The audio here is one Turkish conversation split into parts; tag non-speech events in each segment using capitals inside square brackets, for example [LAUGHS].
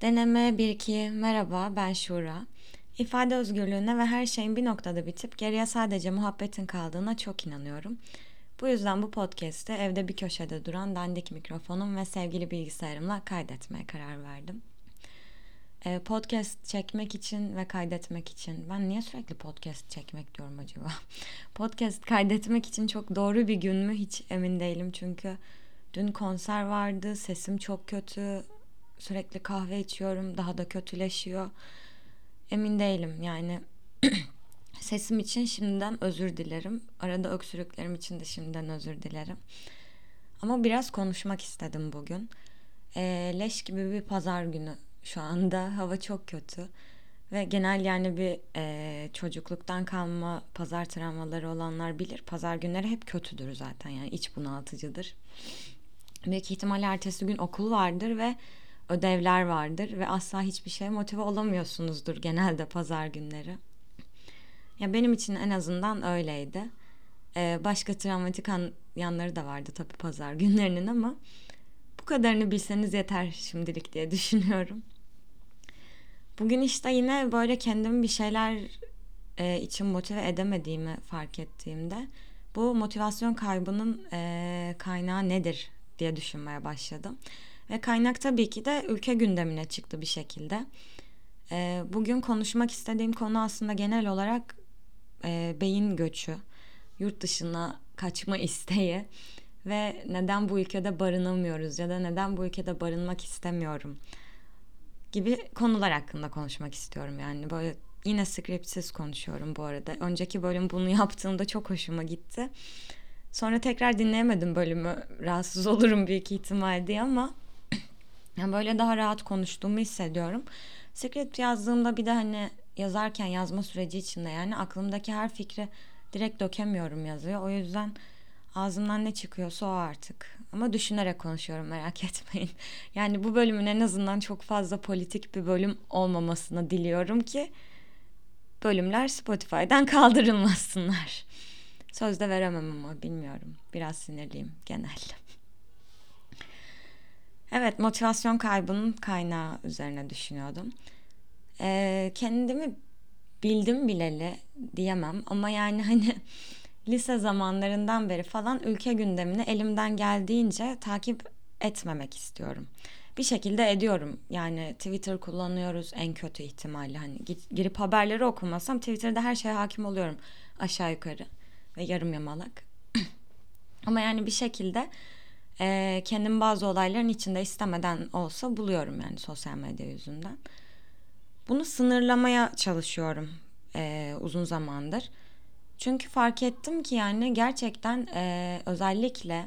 Deneme 1-2 Merhaba ben Şura. İfade özgürlüğüne ve her şeyin bir noktada bitip geriye sadece muhabbetin kaldığına çok inanıyorum. Bu yüzden bu podcast'i evde bir köşede duran dandik mikrofonum ve sevgili bilgisayarımla kaydetmeye karar verdim. Ee, podcast çekmek için ve kaydetmek için ben niye sürekli podcast çekmek diyorum acaba? [LAUGHS] Podcast kaydetmek için çok doğru bir gün mü hiç emin değilim çünkü dün konser vardı sesim çok kötü sürekli kahve içiyorum daha da kötüleşiyor. Emin değilim yani [CLEARS THROAT] sesim için şimdiden özür dilerim. Arada öksürüklerim için de şimdiden özür dilerim. Ama biraz konuşmak istedim bugün. E, leş gibi bir pazar günü şu anda. [LAUGHS] Hava çok kötü. Ve genel yani bir e, çocukluktan kalma pazar travmaları olanlar bilir. Pazar günleri hep kötüdür zaten yani iç bunaltıcıdır. Büyük ihtimalle ertesi gün okul vardır ve ödevler vardır ve asla hiçbir şeye motive olamıyorsunuzdur genelde pazar günleri. Ya benim için en azından öyleydi. Ee, başka travmatik an, yanları da vardı tabii pazar [LAUGHS] günlerinin ama bu kadarını bilseniz yeter şimdilik diye [LAUGHS] düşünüyorum. Bugün işte yine böyle kendimi bir şeyler e, için motive edemediğimi fark ettiğimde bu motivasyon kaybının e, kaynağı nedir diye düşünmeye başladım. Ve kaynak tabii ki de ülke gündemine çıktı bir şekilde. E, bugün konuşmak istediğim konu aslında genel olarak e, beyin göçü, yurt dışına kaçma [LAUGHS] isteği ve neden bu ülkede barınamıyoruz ya da neden bu ülkede barınmak istemiyorum gibi konular hakkında konuşmak istiyorum yani böyle yine scriptsiz konuşuyorum bu arada. Önceki bölüm bunu [LAUGHS] yaptığımda çok hoşuma gitti. Sonra tekrar dinleyemedim bölümü. Rahatsız olurum büyük ihtimal diye ama yani böyle daha rahat konuştuğumu hissediyorum. Script yazdığımda bir de hani yazarken yazma süreci içinde yani aklımdaki her fikri direkt dökemiyorum yazıyor. O yüzden ağzımdan ne çıkıyorsa o artık. Ama düşünerek konuşuyorum merak [LAUGHS] etmeyin. Yani bu bölümün en azından çok fazla politik bir bölüm olmamasını diliyorum ki bölümler Spotify'dan [LAUGHS] kaldırılmasınlar. Söz de veremem ama bilmiyorum. Biraz sinirliyim genel. Evet motivasyon kaybının kaynağı üzerine düşünüyordum. Ee, kendimi bildim bileli diyemem ama yani hani [LAUGHS] lise zamanlarından beri falan ülke gündemini elimden geldiğince takip etmemek istiyorum. Bir şekilde ediyorum. Yani Twitter kullanıyoruz en kötü ihtimalle. Hani girip haberleri okumasam Twitter'da her şeye hakim oluyorum aşağı yukarı ve yarım yamalak. [CLEARS THROAT] Ama yani bir şekilde e, kendim bazı olayların içinde istemeden olsa buluyorum yani sosyal medya yüzünden. Bunu sınırlamaya çalışıyorum e, uzun zamandır. Çünkü fark ettim ki yani gerçekten e, özellikle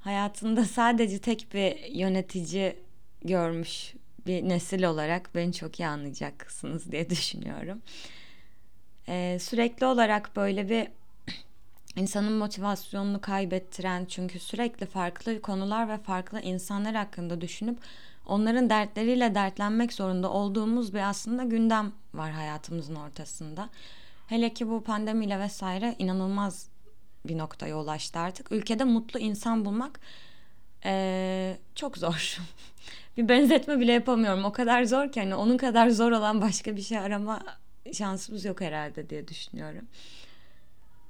hayatında [LAUGHS] sadece tek bir yönetici görmüş bir nesil olarak beni çok iyi anlayacaksınız diye [LAUGHS] düşünüyorum. Ee, sürekli olarak böyle bir insanın motivasyonunu kaybettiren çünkü sürekli farklı konular ve farklı insanlar hakkında düşünüp onların dertleriyle dertlenmek zorunda olduğumuz bir aslında gündem var hayatımızın ortasında. Hele ki bu pandemiyle vesaire inanılmaz bir noktaya ulaştı artık. Ülkede mutlu insan bulmak ee, çok zor. [LAUGHS] bir benzetme bile yapamıyorum. O kadar zor ki hani onun kadar zor olan başka bir şey arama şansımız yok herhalde diye düşünüyorum.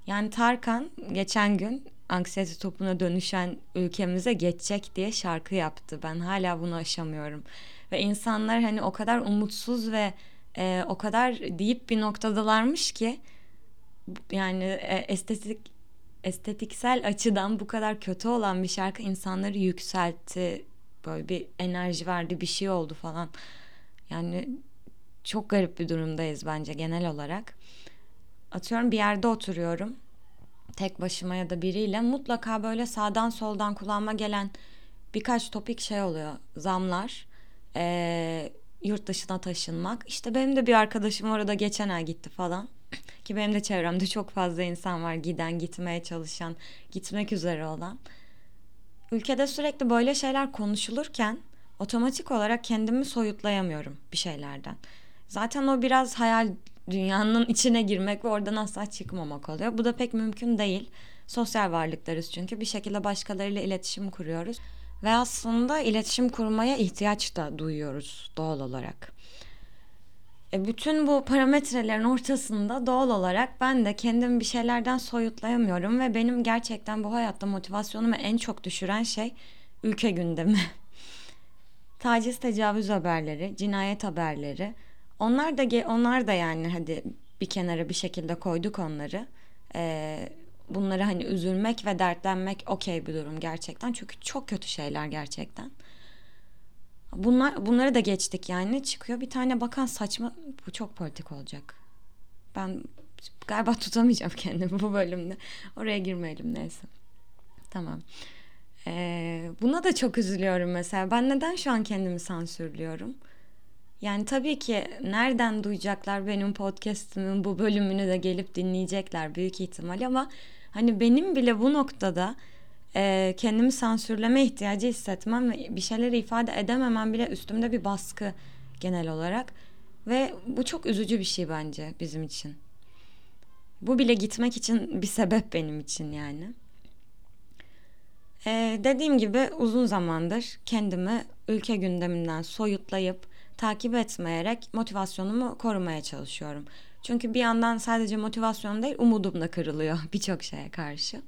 Yani Tarkan geçen gün anksiyete topuna dönüşen ülkemize geçecek diye şarkı yaptı. Ben hala bunu aşamıyorum. Ve insanlar hani o kadar umutsuz ve e, o kadar deyip bir noktadalarmış ki yani e, estetik estetiksel açıdan bu kadar kötü olan bir şarkı insanları yükseltti. Böyle bir enerji verdi bir şey oldu falan. Yani çok garip bir durumdayız bence genel olarak. Atıyorum bir yerde oturuyorum. Tek başıma ya da biriyle mutlaka böyle sağdan soldan kulağıma gelen birkaç topik şey oluyor. Zamlar, ee, yurt dışına taşınmak. İşte benim de bir arkadaşım orada geçen ay gitti falan. [CLEARS THROAT] Ki benim de çevremde çok fazla insan var giden, gitmeye çalışan, gitmek üzere olan. Ülkede sürekli böyle şeyler konuşulurken otomatik olarak kendimi soyutlayamıyorum bir şeylerden. Zaten o biraz hayal dünyanın içine girmek ve oradan asla çıkmamak oluyor. Bu da pek mümkün değil. Sosyal varlıklarız çünkü bir şekilde başkalarıyla iletişim kuruyoruz. Ve aslında iletişim kurmaya ihtiyaç da duyuyoruz doğal olarak. E bütün bu parametrelerin ortasında doğal olarak ben de kendimi bir şeylerden soyutlayamıyorum ve benim gerçekten bu hayatta motivasyonumu en çok düşüren şey ülke gündemi. [LAUGHS] Taciz, tecavüz haberleri, cinayet haberleri. Onlar da onlar da yani hadi bir kenara bir şekilde koyduk onları. Ee, bunları hani üzülmek ve dertlenmek okey bir durum gerçekten. Çünkü çok kötü şeyler gerçekten. Bunlar bunları da geçtik yani. Çıkıyor bir tane bakan saçma bu çok politik olacak. Ben galiba tutamayacağım [LAUGHS] kendimi bu bölümde. Oraya girmeyelim neyse. Tamam. Ee, buna da çok üzülüyorum mesela. Ben neden şu an kendimi sansürlüyorum? Yani tabii ki nereden duyacaklar benim podcastimin bu bölümünü de gelip dinleyecekler büyük ihtimal ama hani benim bile bu noktada e, kendimi sansürleme ihtiyacı hissetmem ve bir şeyleri ifade edememem bile üstümde bir baskı genel olarak ve bu çok üzücü bir şey bence bizim için. Bu bile gitmek için bir sebep benim için yani. Ee, dediğim gibi uzun zamandır kendimi ülke gündeminden soyutlayıp takip etmeyerek motivasyonumu korumaya çalışıyorum. Çünkü bir yandan sadece motivasyon değil umudum da kırılıyor [LAUGHS] birçok şeye karşı.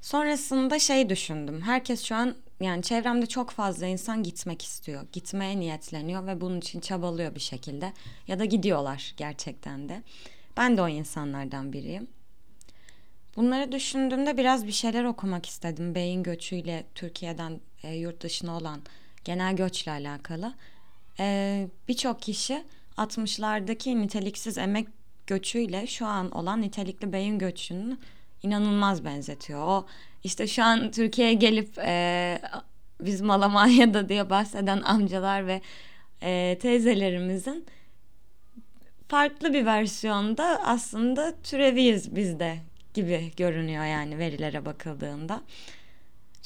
Sonrasında şey düşündüm. Herkes şu an yani çevremde çok fazla insan gitmek istiyor. Gitmeye niyetleniyor ve bunun için çabalıyor bir şekilde. Ya da gidiyorlar gerçekten de. Ben de o insanlardan biriyim. Bunları düşündüğümde biraz bir şeyler okumak istedim. Beyin göçüyle Türkiye'den e, yurt dışına olan genel göçle alakalı. E, Birçok kişi 60'lardaki niteliksiz emek göçüyle şu an olan nitelikli beyin göçünü inanılmaz benzetiyor. O işte şu an Türkiye'ye gelip e, bizim Almanya'da diye bahseden amcalar ve e, teyzelerimizin farklı bir versiyonda aslında türeviyiz biz de gibi görünüyor yani verilere bakıldığında.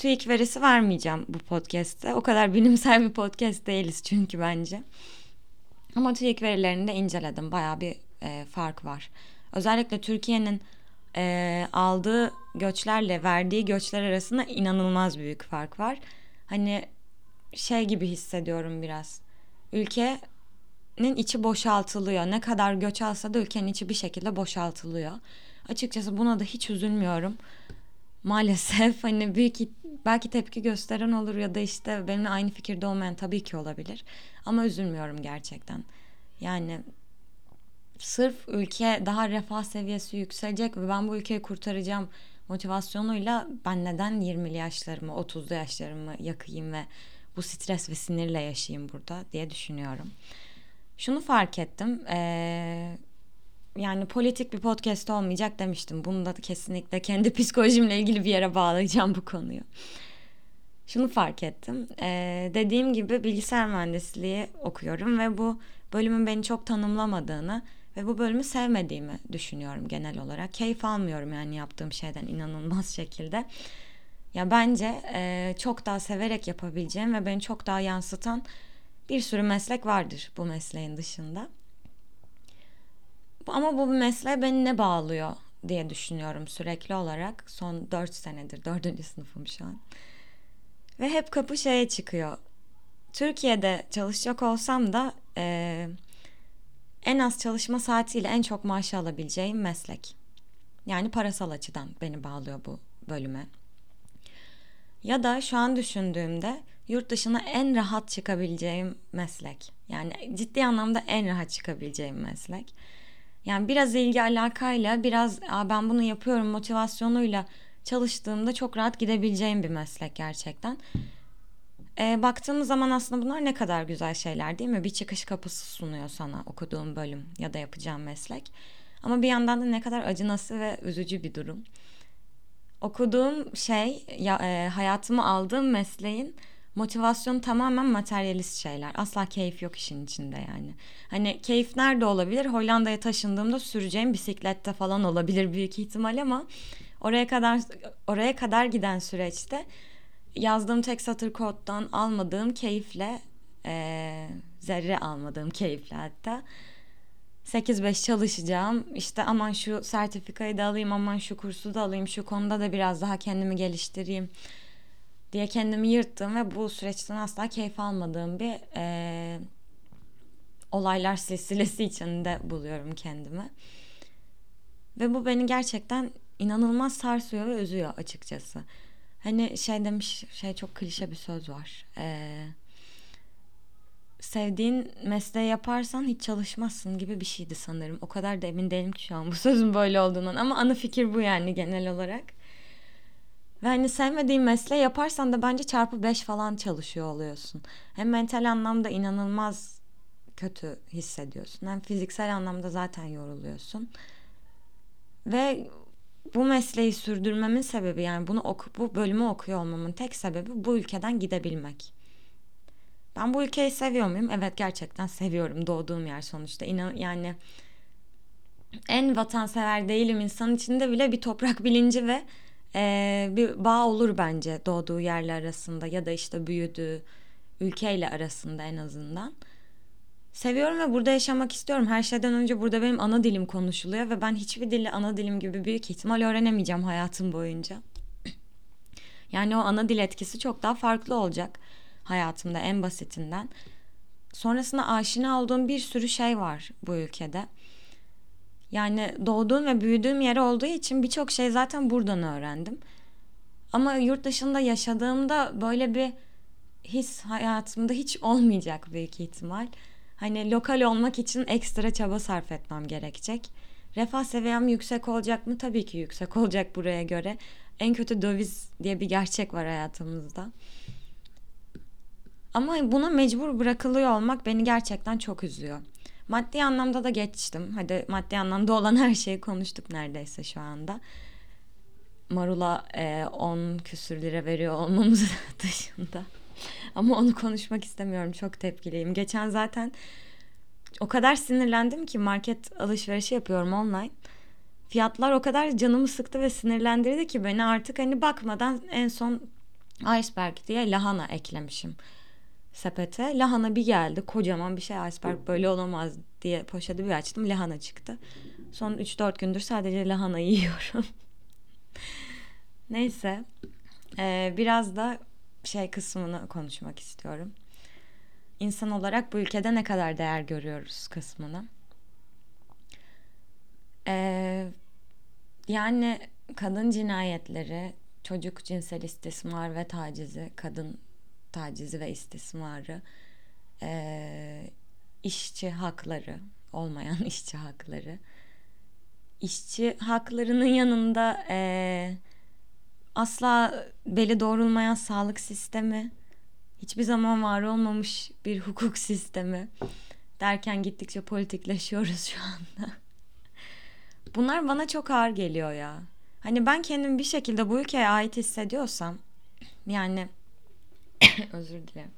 TÜİK verisi vermeyeceğim bu podcast'te. O kadar bilimsel bir podcast değiliz çünkü bence. Ama TÜİK verilerini de inceledim. Baya bir e, fark var. Özellikle Türkiye'nin e, aldığı göçlerle verdiği göçler arasında inanılmaz büyük fark var. Hani şey gibi hissediyorum biraz. Ülkenin içi boşaltılıyor. Ne kadar göç alsa da ülkenin içi bir şekilde boşaltılıyor. Açıkçası buna da hiç üzülmüyorum. Maalesef [LAUGHS] hani büyük belki tepki gösteren olur ya da işte benimle aynı fikirde olmayan tabii ki olabilir. Ama üzülmüyorum gerçekten. Yani sırf ülke daha refah seviyesi yükselecek ve ben bu ülkeyi kurtaracağım motivasyonuyla ben neden 20'li yaşlarımı 30'lu yaşlarımı yakayım ve bu stres ve sinirle yaşayayım burada diye düşünüyorum. Şunu fark ettim. Ee, yani politik bir podcast olmayacak demiştim. Bunu da kesinlikle kendi [LAUGHS] psikolojimle ilgili bir yere bağlayacağım bu konuyu. Şunu fark ettim. Ee, dediğim gibi bilgisayar mühendisliği okuyorum ve bu bölümün beni çok tanımlamadığını ve bu bölümü sevmediğimi düşünüyorum genel olarak. Keyif almıyorum yani yaptığım şeyden inanılmaz [LAUGHS] şekilde. Ya bence e, çok daha severek yapabileceğim ve beni çok daha yansıtan bir sürü meslek vardır bu mesleğin dışında. Ama bu mesleğe beni ne bağlıyor diye düşünüyorum sürekli olarak. Son 4 senedir, 4. sınıfım şu an. Ve hep kapı şeye çıkıyor. Türkiye'de çalışacak olsam da e, en az çalışma saatiyle en çok maaşı alabileceğim meslek. Yani parasal açıdan beni bağlıyor bu bölüme. Ya da şu an düşündüğümde yurt dışına en rahat çıkabileceğim meslek. Yani ciddi anlamda en rahat çıkabileceğim meslek. Yani biraz ilgi alakayla, biraz ben bunu yapıyorum motivasyonuyla çalıştığımda çok rahat gidebileceğim bir meslek gerçekten. E, baktığımız zaman aslında bunlar ne kadar güzel şeyler değil mi? Bir çıkış kapısı sunuyor sana okuduğum bölüm ya da yapacağım meslek. Ama bir yandan da ne kadar acınası ve üzücü bir durum. Okuduğum şey, ya, e, hayatımı aldığım mesleğin motivasyon tamamen materyalist şeyler. Asla keyif yok işin içinde yani. Hani keyif nerede olabilir? Hollanda'ya taşındığımda süreceğim bisiklette falan olabilir büyük ihtimal ama oraya kadar oraya kadar giden süreçte yazdığım tek satır koddan almadığım keyifle e, zerre almadığım keyifle hatta 8-5 çalışacağım. İşte aman şu sertifikayı da alayım, aman şu kursu da alayım, şu konuda da biraz daha kendimi geliştireyim diye kendimi yırttığım ve bu süreçten asla keyif almadığım bir e, olaylar silsilesi [LAUGHS] içinde buluyorum kendimi. Ve bu beni gerçekten inanılmaz sarsıyor ve üzüyor açıkçası. Hani şey demiş, şey çok klişe bir söz var. Ee, sevdiğin mesleği yaparsan hiç çalışmazsın gibi bir şeydi sanırım. O kadar da emin değilim ki şu an bu [LAUGHS] sözün böyle olduğundan. Ama ana fikir bu yani genel olarak. Ve hani sevmediğin mesleği yaparsan da bence çarpı beş falan çalışıyor oluyorsun. Hem mental anlamda inanılmaz kötü hissediyorsun. Hem fiziksel anlamda zaten yoruluyorsun. Ve bu mesleği sürdürmemin sebebi yani bunu oku, bu bölümü okuyor olmamın tek sebebi bu ülkeden gidebilmek. Ben bu ülkeyi seviyor muyum? Evet gerçekten seviyorum. Doğduğum yer sonuçta. İnan yani en vatansever değilim insan içinde bile bir toprak bilinci ve e, bir bağ olur bence doğduğu yerle arasında ya da işte büyüdüğü ülkeyle arasında en azından. Seviyorum ve burada yaşamak istiyorum. Her şeyden önce burada benim ana dilim konuşuluyor ve ben hiçbir dille ana dilim gibi büyük ihtimal öğrenemeyeceğim hayatım boyunca. [CLEARS THROAT] Yani o ana dil etkisi çok daha farklı olacak hayatımda en basitinden. Sonrasında aşina olduğum bir sürü şey var bu ülkede. Yani doğduğum ve büyüdüğüm yer olduğu için birçok şey zaten buradan öğrendim. Ama yurt dışında yaşadığımda böyle bir his hayatımda hiç olmayacak büyük ihtimal. Hani lokal olmak için ekstra çaba sarf etmem gerekecek. Refah seviyem yüksek olacak mı? Tabii ki yüksek olacak buraya göre. En kötü döviz diye bir gerçek var hayatımızda. Ama buna mecbur bırakılıyor olmak beni gerçekten çok üzüyor. Maddi anlamda da geçtim. Hadi maddi anlamda olan her şeyi konuştuk neredeyse şu anda. Marula 10 e, küsür lira veriyor olmamız [LAUGHS] dışında. Ama onu konuşmak istemiyorum. Çok tepkiliyim. Geçen zaten o kadar sinirlendim ki market alışverişi yapıyorum online. Fiyatlar o kadar canımı sıktı ve sinirlendirdi ki beni artık hani bakmadan en son iceberg diye lahana eklemişim sepete. Lahana bir geldi. Kocaman bir şey iceberg böyle olamaz diye poşeti bir açtım. Lahana çıktı. Son 3-4 gündür sadece lahana [LAUGHS] yiyorum. Neyse. Ee, biraz da şey kısmını konuşmak istiyorum. İnsan olarak bu ülkede ne kadar değer görüyoruz kısmını. Ee, yani kadın cinayetleri, çocuk cinsel istismar ve tacizi, kadın tacizi ve istismarı, e, işçi hakları, olmayan [LAUGHS] işçi hakları, işçi haklarının yanında e, asla beli doğrulmayan sağlık sistemi, hiçbir zaman var olmamış bir hukuk sistemi derken gittikçe politikleşiyoruz şu anda. [LAUGHS] Bunlar bana çok ağır geliyor ya. Hani ben kendimi bir şekilde bu ülkeye ait hissediyorsam yani [COUGHS] özür dilerim.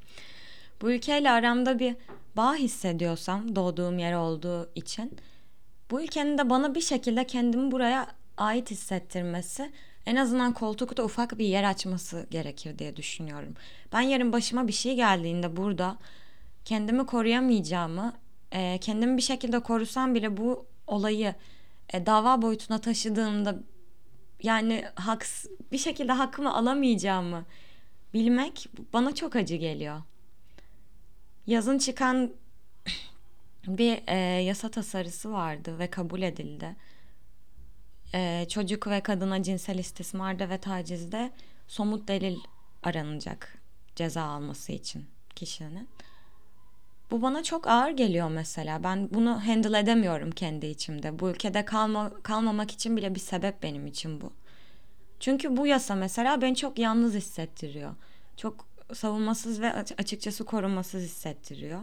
Bu ülkeyle aramda bir bağ hissediyorsam doğduğum yer olduğu için bu ülkenin de bana bir şekilde kendimi buraya ait hissettirmesi en azından koltukta ufak bir yer açması gerekir diye düşünüyorum. Ben yarın başıma bir şey geldiğinde burada kendimi koruyamayacağımı, e, kendimi bir şekilde korusam bile bu olayı e, dava boyutuna taşıdığımda yani haks bir şekilde hakkımı alamayacağımı bilmek bana çok acı geliyor. Yazın çıkan bir e, yasa tasarısı vardı ve kabul edildi. E, çocuk ve kadına cinsel istismarda ve tacizde somut delil aranacak ceza alması için kişinin. Bu bana çok ağır geliyor mesela. Ben bunu handle edemiyorum kendi içimde. Bu ülkede kalma, kalmamak için bile bir sebep benim için bu. Çünkü bu yasa mesela beni çok yalnız hissettiriyor. Çok savunmasız ve açıkçası korunmasız hissettiriyor.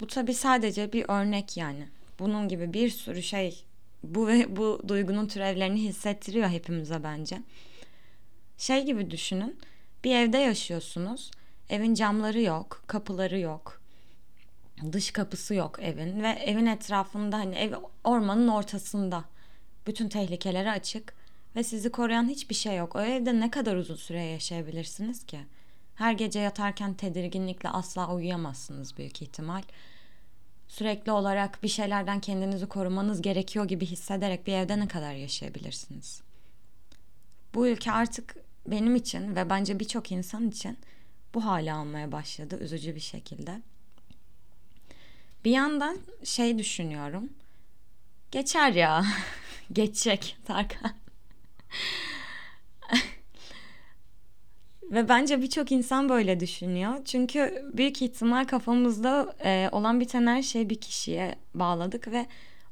Bu tabi sadece bir örnek yani. Bunun gibi bir sürü şey bu ve bu duygunun türevlerini hissettiriyor hepimize bence. Şey gibi düşünün. Bir evde yaşıyorsunuz. Evin camları yok, kapıları yok. Dış kapısı yok evin ve evin etrafında hani ev ormanın ortasında. Bütün tehlikeleri açık ve sizi koruyan hiçbir şey yok. O evde ne kadar uzun süre yaşayabilirsiniz ki? Her gece yatarken tedirginlikle asla uyuyamazsınız büyük ihtimal. Sürekli olarak bir şeylerden kendinizi korumanız gerekiyor gibi hissederek bir evde ne kadar yaşayabilirsiniz? Bu ülke artık benim için ve bence birçok insan için bu hale almaya başladı üzücü bir şekilde. Bir yandan şey düşünüyorum. Geçer ya. [LAUGHS] Geçecek Tarkan. Ve bence birçok insan böyle düşünüyor. Çünkü büyük ihtimal kafamızda e, olan biten her şeyi bir kişiye bağladık ve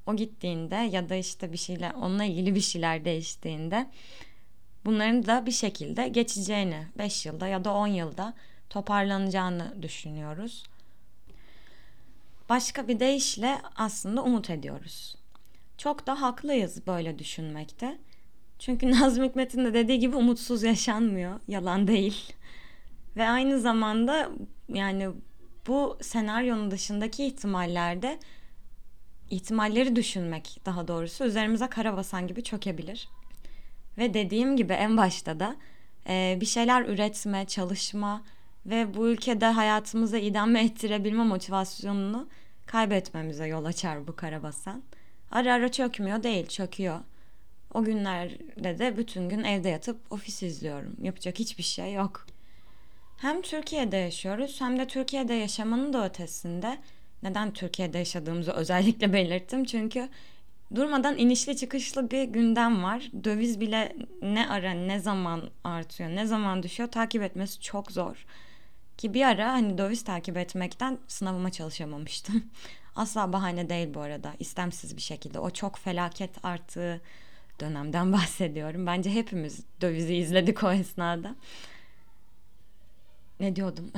o gittiğinde ya da işte bir şeyler onunla ilgili bir şeyler değiştiğinde bunların da bir şekilde geçeceğini 5 yılda ya da 10 yılda toparlanacağını düşünüyoruz. Başka bir deyişle aslında umut ediyoruz. Çok da haklıyız böyle düşünmekte. Çünkü [LAUGHS] Nazım Hikmet'in de dediği gibi umutsuz yaşanmıyor. Yalan değil. Ve aynı zamanda yani bu senaryonun dışındaki ihtimallerde ihtimalleri düşünmek daha doğrusu üzerimize kara basan gibi çökebilir. Ve dediğim gibi en başta da e, bir şeyler üretme, çalışma ve bu ülkede hayatımıza idame ettirebilme motivasyonunu kaybetmemize yol açar bu karabasan. Ara ara çökmüyor değil, çöküyor. O günlerde de bütün gün evde yatıp ofis izliyorum. Yapacak hiçbir şey yok. Hem Türkiye'de yaşıyoruz hem de Türkiye'de yaşamanın da ötesinde neden Türkiye'de yaşadığımızı özellikle belirttim. Çünkü durmadan inişli çıkışlı bir gündem var. Döviz bile ne ara ne zaman artıyor ne zaman düşüyor takip etmesi çok zor. Ki bir ara hani döviz takip etmekten sınavıma çalışamamıştım. [LAUGHS] Asla bahane değil bu arada. istemsiz bir şekilde. O çok felaket artığı dönemden [LAUGHS] bahsediyorum. Bence hepimiz dövizi izledik o esnada. Ne diyordum?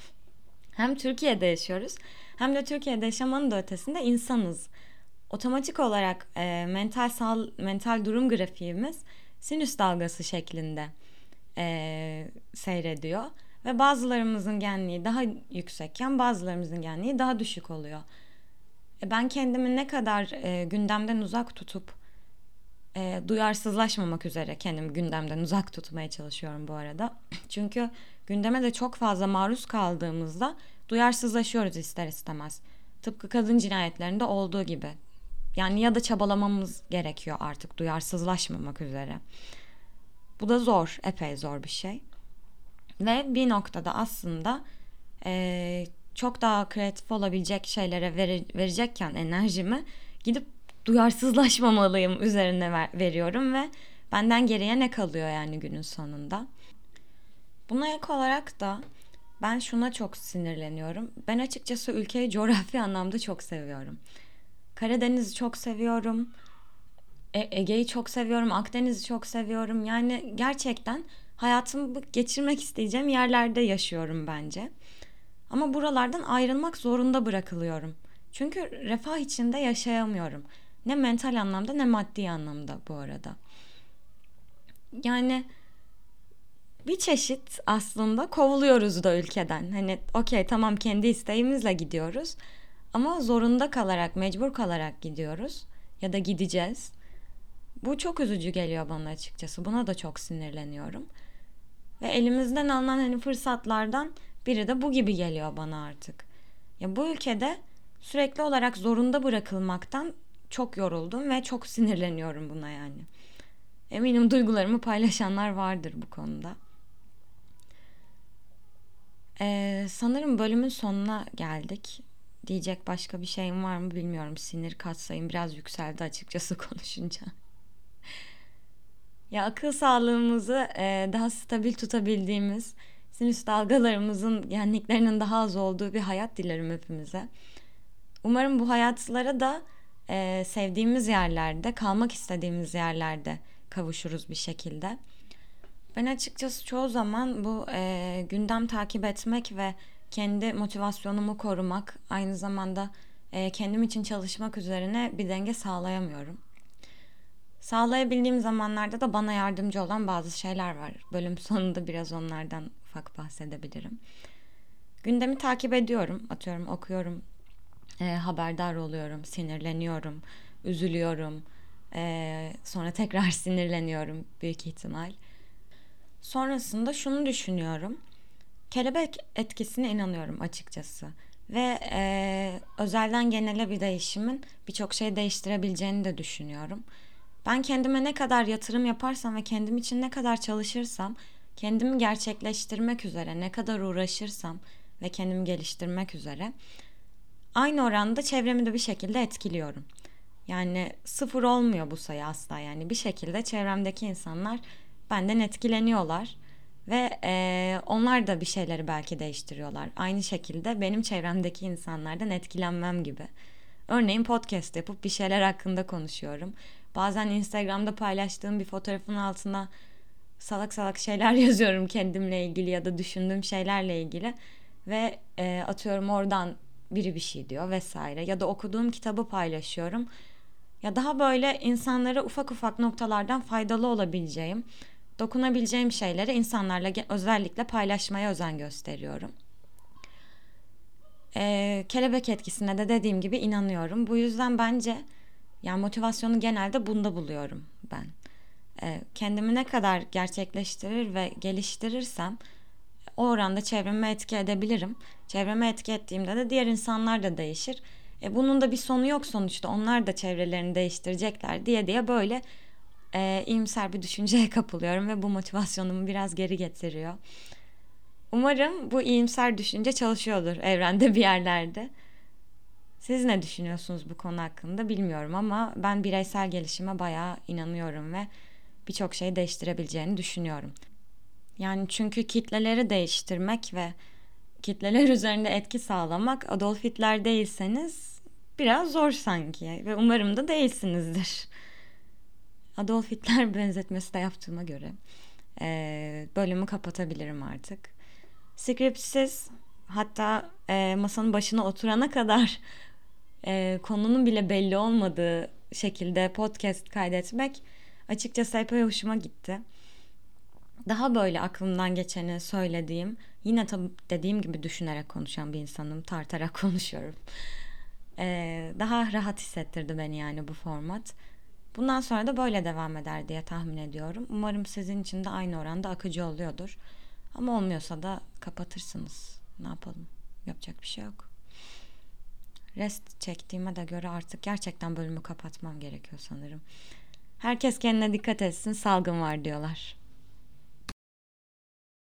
[LAUGHS] hem Türkiye'de yaşıyoruz hem de Türkiye'de yaşamanın da ötesinde insanız. Otomatik olarak e, mental sağ, mental durum grafiğimiz sinüs dalgası şeklinde e, seyrediyor ve bazılarımızın genliği daha yüksekken bazılarımızın genliği daha düşük oluyor. E, ben kendimi ne kadar e, gündemden uzak tutup e, duyarsızlaşmamak üzere kendimi gündemden uzak tutmaya çalışıyorum bu arada. [CLEARS THROAT] Çünkü gündeme de çok fazla maruz kaldığımızda duyarsızlaşıyoruz ister istemez. Tıpkı kadın cinayetlerinde olduğu gibi. Yani ya da çabalamamız gerekiyor artık duyarsızlaşmamak üzere. Bu da zor, epey zor bir şey. Ve bir noktada aslında e, çok daha kreatif olabilecek şeylere vere, verecekken enerjimi gidip duyarsızlaşmamalıyım üzerine ver, veriyorum ve benden geriye ne kalıyor yani günün sonunda. Buna ek olarak da ben şuna çok sinirleniyorum. Ben açıkçası ülkeyi coğrafi anlamda çok seviyorum. Karadeniz'i çok seviyorum. E- Ege'yi çok seviyorum. Akdeniz'i çok seviyorum. Yani gerçekten hayatımı geçirmek isteyeceğim yerlerde yaşıyorum bence. Ama buralardan ayrılmak zorunda bırakılıyorum. Çünkü refah içinde yaşayamıyorum. Ne mental anlamda ne maddi anlamda bu arada. Yani bir çeşit aslında kovuluyoruz da ülkeden. Hani okey tamam kendi isteğimizle gidiyoruz. Ama zorunda kalarak, mecbur kalarak gidiyoruz. Ya da gideceğiz. Bu çok üzücü geliyor bana açıkçası. Buna da çok sinirleniyorum. Ve elimizden alınan hani fırsatlardan biri de bu gibi geliyor bana artık. Ya bu ülkede sürekli olarak zorunda bırakılmaktan çok yoruldum ve çok sinirleniyorum buna yani. Eminim duygularımı paylaşanlar vardır bu konuda. Ee, sanırım bölümün sonuna geldik. Diyecek başka bir şeyim var mı bilmiyorum. Sinir katsayım biraz yükseldi açıkçası [LAUGHS] konuşunca. ya akıl sağlığımızı e, daha stabil tutabildiğimiz, sinüs dalgalarımızın genliklerinin daha az olduğu bir hayat dilerim hepimize. Umarım bu hayatlara da e, sevdiğimiz yerlerde, kalmak istediğimiz yerlerde kavuşuruz bir şekilde. Ben açıkçası çoğu zaman bu e, gündem takip etmek ve kendi motivasyonumu korumak, aynı zamanda e, kendim için çalışmak üzerine bir denge sağlayamıyorum. Sağlayabildiğim zamanlarda da bana yardımcı olan bazı şeyler var. Bölüm sonunda biraz onlardan ufak bahsedebilirim. Gündemi takip ediyorum, atıyorum okuyorum, e, haberdar oluyorum, sinirleniyorum, üzülüyorum, e, sonra tekrar [LAUGHS] sinirleniyorum büyük ihtimal. Sonrasında şunu düşünüyorum. Kelebek etkisine inanıyorum açıkçası. Ve e, özelden genele bir değişimin birçok şey değiştirebileceğini de düşünüyorum. Ben kendime ne kadar yatırım yaparsam ve kendim için ne kadar çalışırsam, kendimi gerçekleştirmek üzere ne kadar uğraşırsam ve kendimi geliştirmek üzere aynı oranda çevremi de bir şekilde etkiliyorum. Yani sıfır olmuyor bu sayı asla yani bir şekilde çevremdeki insanlar benden etkileniyorlar ve e, onlar da bir şeyleri belki değiştiriyorlar. Aynı şekilde benim çevremdeki insanlardan etkilenmem gibi. Örneğin podcast yapıp bir şeyler hakkında konuşuyorum. Bazen Instagram'da paylaştığım bir fotoğrafın altına salak salak şeyler [LAUGHS] yazıyorum kendimle ilgili ya da düşündüğüm şeylerle ilgili ve e, atıyorum oradan biri bir şey diyor vesaire ya da okuduğum kitabı paylaşıyorum. Ya daha böyle insanlara ufak ufak noktalardan faydalı olabileceğim, dokunabileceğim şeyleri insanlarla özellikle paylaşmaya özen gösteriyorum. Ee, kelebek etkisine de dediğim gibi inanıyorum. Bu yüzden bence yani motivasyonu genelde bunda buluyorum ben. Ee, kendimi ne kadar gerçekleştirir ve geliştirirsem o oranda çevreme etki edebilirim. Çevreme etki ettiğimde de diğer insanlar da değişir. E, bunun da bir sonu yok sonuçta. Onlar da çevrelerini değiştirecekler diye diye böyle e, iyimser bir düşünceye [LAUGHS] kapılıyorum ve bu motivasyonumu biraz geri getiriyor. Umarım bu iyimser düşünce çalışıyordur evrende bir yerlerde. Siz ne düşünüyorsunuz bu konu hakkında bilmiyorum ama ben bireysel gelişime bayağı inanıyorum ve birçok şey değiştirebileceğini düşünüyorum. Yani çünkü kitleleri değiştirmek ve kitleler [LAUGHS] üzerinde etki sağlamak Adolf Hitler değilseniz biraz zor sanki ve umarım da değilsinizdir. Adolf Hitler [LAUGHS] benzetmesi de yaptığıma göre e, bölümü kapatabilirim artık. Scriptsiz hatta e, masanın başına oturana kadar [LAUGHS] e, konunun bile belli olmadığı şekilde podcast kaydetmek açıkçası epey hoşuma gitti. Daha böyle aklımdan geçeni söylediğim, yine tabii dediğim gibi düşünerek konuşan bir insanım, tartarak [LAUGHS] konuşuyorum. Ee, daha rahat hissettirdi beni yani bu format. Bundan sonra da böyle devam eder diye tahmin ediyorum. Umarım sizin için de aynı oranda akıcı oluyordur. Ama olmuyorsa da kapatırsınız. Ne yapalım? Yapacak bir şey yok. Rest çektiğime de göre artık gerçekten bölümü kapatmam gerekiyor sanırım. Herkes kendine dikkat etsin. Salgın var diyorlar.